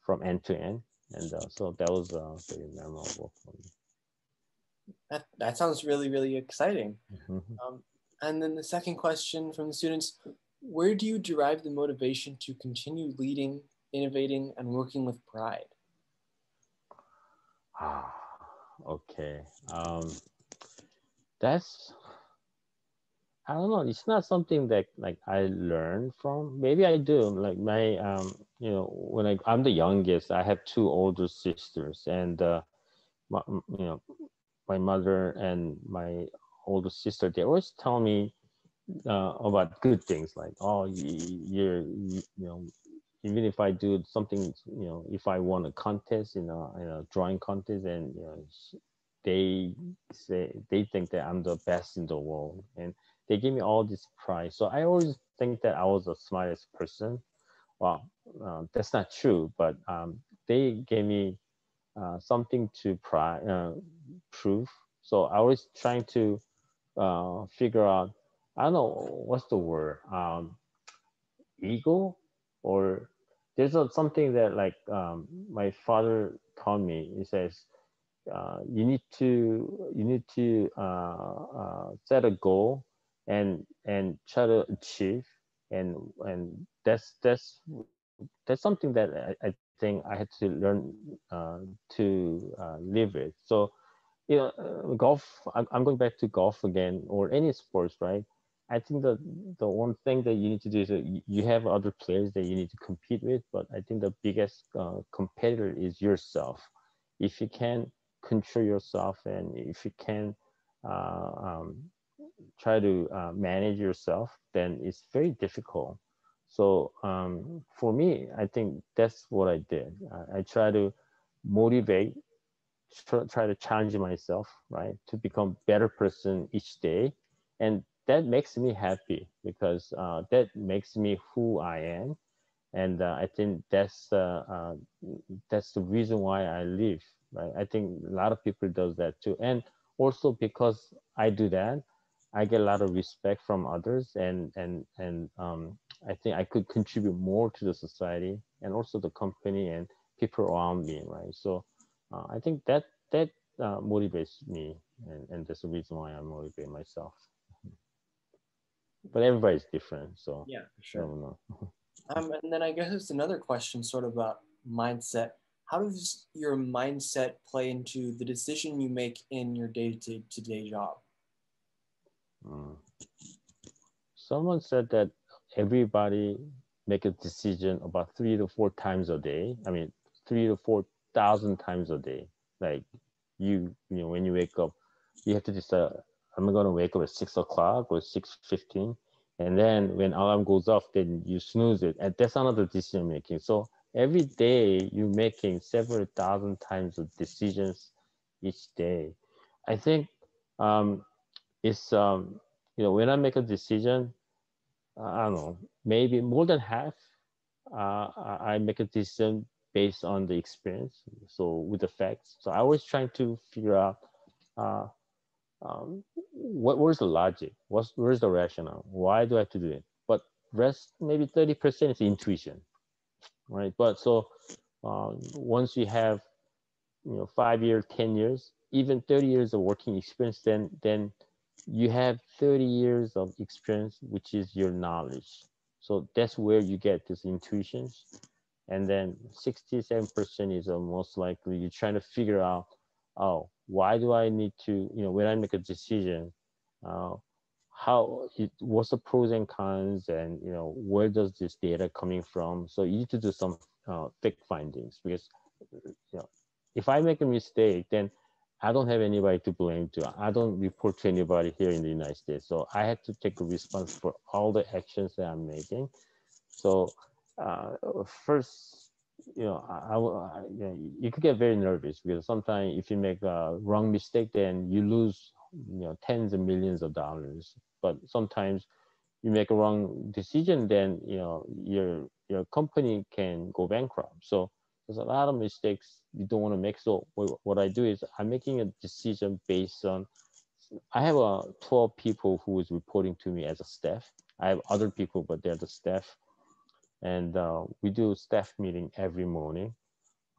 from end to end. And so that was very memorable for me. That, that sounds really, really exciting. Mm-hmm. Um, and then the second question from the students, where do you derive the motivation to continue leading, innovating, and working with pride? Ah, okay. Um, that's, I don't know. It's not something that like I learned from. Maybe I do. Like my, um, you know, when I, I'm the youngest, I have two older sisters, and uh, my, you know, my mother and my older sister, they always tell me uh, about good things like, oh, you're, you, you know, even if I do something, you know, if I won a contest in a, in a drawing contest and, you know, they say, they think that I'm the best in the world and they give me all this prize. So I always think that I was the smartest person. Well, uh, that's not true, but um, they gave me uh, something to pri- uh, prove. So I was trying to uh, figure out, I don't know, what's the word? Um, ego or there's a, something that like um, my father taught me. He says, uh, you need to you need to uh, set a goal and and try to achieve and and that's that's that's something that I, I thing I had to learn uh, to uh, live it. So, you know, uh, golf. I'm going back to golf again, or any sports, right? I think the the one thing that you need to do is you have other players that you need to compete with, but I think the biggest uh, competitor is yourself. If you can control yourself and if you can uh, um, try to uh, manage yourself, then it's very difficult so um, for me, I think that's what I did. I, I try to motivate try to challenge myself, right, to become better person each day, and that makes me happy because uh, that makes me who I am, and uh, I think that's uh, that's the reason why I live, right? I think a lot of people does that too, and also because I do that, I get a lot of respect from others, and and and um, I think I could contribute more to the society and also the company and people around me, right? So uh, I think that that uh, motivates me, and, and that's the reason why I motivate myself. But everybody's different, so Yeah, for I sure. don't know. Um, and then I guess it's another question, sort of about mindset. How does your mindset play into the decision you make in your day-to-day job? Mm. Someone said that everybody make a decision about three to four times a day. I mean, three to four thousand times a day. Like you, you know, when you wake up, you have to decide: Am I going to wake up at six o'clock or six fifteen? And then when alarm goes off, then you snooze it, and that's another decision making. So every day you're making several thousand times of decisions each day. I think um, it's um, you know when I make a decision, I don't know, maybe more than half, uh, I I make a decision based on the experience, so with the facts. So I always trying to figure out uh, um, what where's the logic, what's where's the rationale, why do I have to do it? But rest maybe thirty percent is intuition, right? But so uh, once you have you know five years, ten years, even thirty years of working experience, then then you have 30 years of experience, which is your knowledge. So that's where you get these intuitions. And then 67% is uh, most likely you're trying to figure out, oh, why do I need to, you know, when I make a decision, uh, how, it, what's the pros and cons and, you know, where does this data coming from? So you need to do some uh, fact findings because, you know, if I make a mistake, then I don't have anybody to blame to. I don't report to anybody here in the United States. So I have to take a response for all the actions that I'm making. So uh, first, you know, I, I, you, know, you could get very nervous because sometimes if you make a wrong mistake, then you lose, you know, tens of millions of dollars. But sometimes you make a wrong decision, then you know your your company can go bankrupt. So there's a lot of mistakes you don't want to make. So what, what I do is I'm making a decision based on. I have uh, 12 people who is reporting to me as a staff. I have other people, but they're the staff, and uh, we do staff meeting every morning,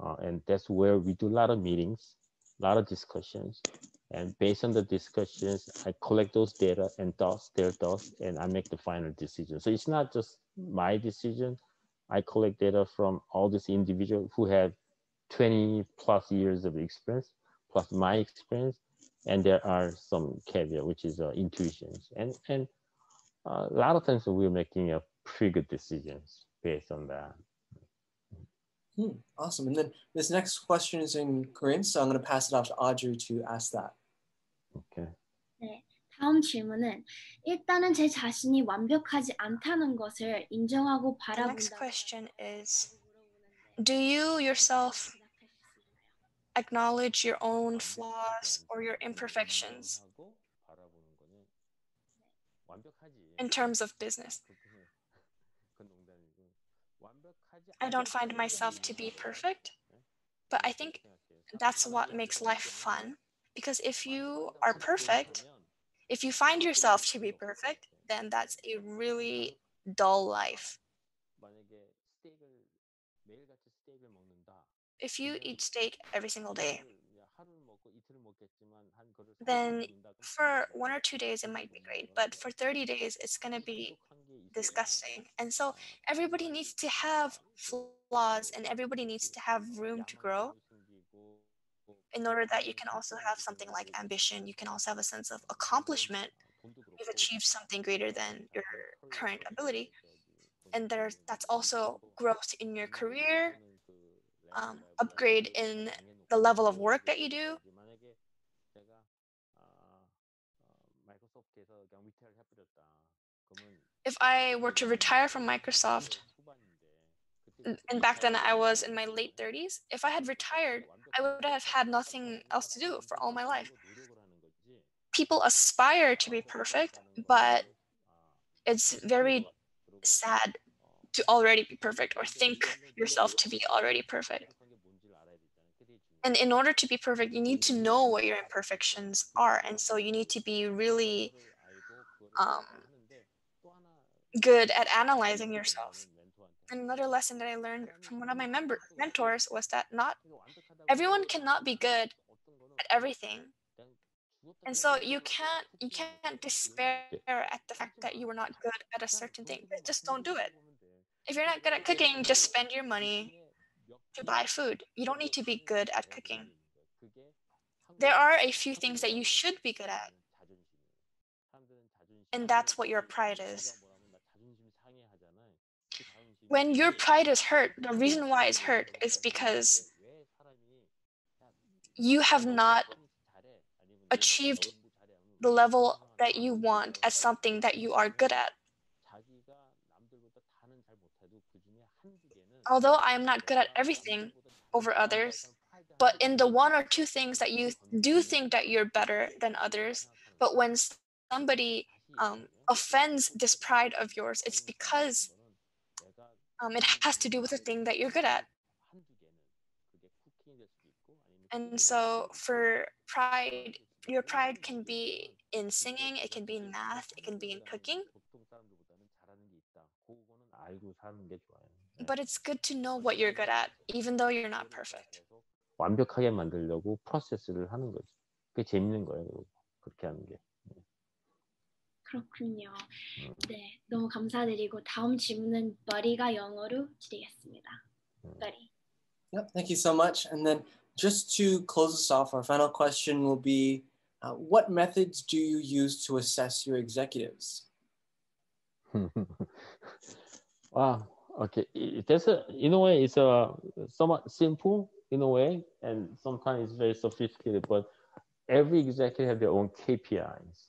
uh, and that's where we do a lot of meetings, a lot of discussions, and based on the discussions, I collect those data and thoughts, their thoughts, and I make the final decision. So it's not just my decision. I collect data from all these individuals who have 20 plus years of experience, plus my experience, and there are some caveat, which is uh, intuitions. And and uh, a lot of times we're making a pretty good decisions based on that. Hmm, awesome. And then this next question is in Korean, so I'm going to pass it off to Audrey to ask that. Okay. 다음 질문은 일단은 제 자신이 완벽하지 않다는 것을 인정하고 The next 바라본다. question is Do you yourself acknowledge your own flaws or your imperfections in terms of business? I don't find myself to be perfect, but I think that's what makes life fun. Because if you are perfect, if you find yourself to be perfect, then that's a really dull life. If you eat steak every single day, then for one or two days it might be great, but for 30 days it's going to be disgusting. And so everybody needs to have flaws and everybody needs to have room to grow in order that you can also have something like ambition. You can also have a sense of accomplishment. You've achieved something greater than your current ability. And there's that's also growth in your career, um, upgrade in the level of work that you do. If I were to retire from Microsoft, and back then I was in my late 30s. If I had retired, I would have had nothing else to do for all my life. People aspire to be perfect, but it's very sad to already be perfect or think yourself to be already perfect. And in order to be perfect, you need to know what your imperfections are. And so you need to be really um, good at analyzing yourself. And another lesson that I learned from one of my member mentors was that not everyone cannot be good at everything. And so you can't you can't despair at the fact that you were not good at a certain thing. Just don't do it. If you're not good at cooking, just spend your money to buy food. You don't need to be good at cooking. There are a few things that you should be good at. And that's what your pride is. When your pride is hurt, the reason why it's hurt is because you have not achieved the level that you want at something that you are good at. Although I am not good at everything over others, but in the one or two things that you do think that you're better than others, but when somebody um, offends this pride of yours, it's because um, it has to do with the thing that you're good at. And so for pride, your pride can be in singing, it can be in math, it can be in cooking. But it's good to know what you're good at, even though you're not perfect. 완벽하게 만들려고 프로세스를 하는 거지. 그게 재밌는 거예요. 그렇게 하는 게. 그렇군요. 네, 너무 감사드리고 다음 질문은 머리가 영어로 드리겠습니다. 머리. Yep, thank you so much. And then just to close us off, our final question will be, uh, what methods do you use to assess your executives? wow. Okay. That's a, in a way, it's a somewhat simple in a way, and sometimes it's very sophisticated. But every executive have their own KPIs.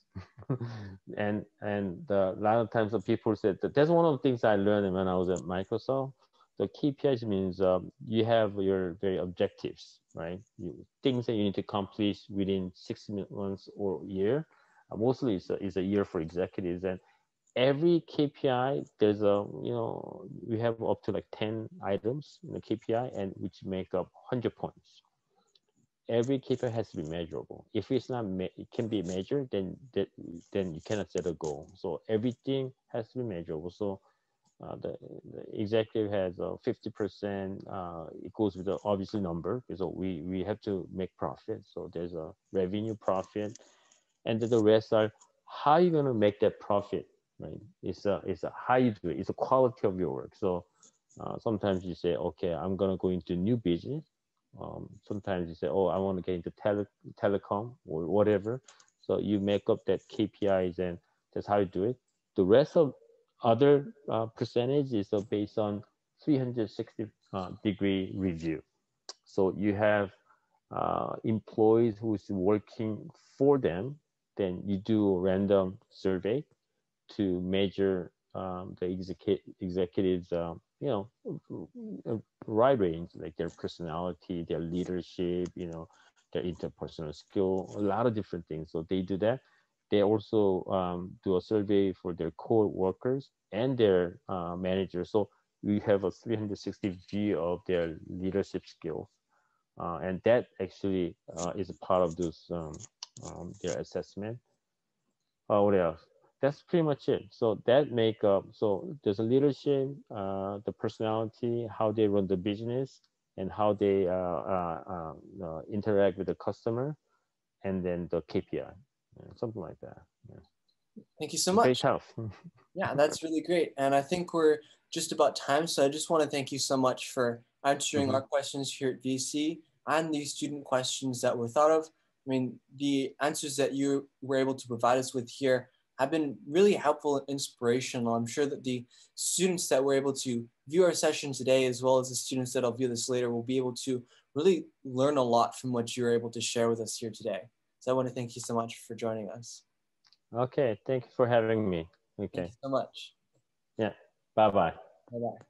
and and a lot of times the people said that that's one of the things I learned when I was at Microsoft. The KPIs means um, you have your very objectives, right? You, things that you need to accomplish within six months or year. Uh, mostly, it's a, it's a year for executives, and every KPI there's a you know we have up to like ten items in the KPI, and which make up hundred points every KPI has to be measurable. If it's not, it can be measured, then that then you cannot set a goal. So everything has to be measurable. So uh, the, the, executive has a 50%, uh, it goes with the obviously number. So we, we have to make profit. So there's a revenue profit. And the rest are how you going to make that profit, right? It's a, it's a how you do it. It's a quality of your work. So uh, sometimes you say, okay, I'm going to go into new business um, sometimes you say, oh, I want to get into tele telecom or whatever. So you make up that KPIs and that's how you do it. The rest of other uh, percentage is uh, based on 360 uh, degree review. So you have uh, employees who's working for them, then you do a random survey to measure um, the execu executives um, you know, a wide range, like their personality, their leadership, you know, their interpersonal skill, a lot of different things. So they do that. They also um, do a survey for their co-workers and their uh, managers. So we have a 360 view of their leadership skills. Uh, and that actually uh, is a part of this um, um, their assessment. Uh, what else? That's pretty much it. So that make up, so there's a leadership, uh, the personality, how they run the business, and how they uh, uh, um, interact with the customer, and then the KPI, yeah, something like that. Yeah. Thank you so much. Yeah, that's really great. And I think we're just about time. So I just want to thank you so much for answering mm -hmm. our questions here at VC and these student questions that were thought of. I mean, the answers that you were able to provide us with here have been really helpful and inspirational. I'm sure that the students that were able to view our session today, as well as the students that'll view this later, will be able to really learn a lot from what you're able to share with us here today. So I want to thank you so much for joining us. Okay, thank you for having me. Okay. Thank you so much. Yeah, bye-bye. Bye-bye.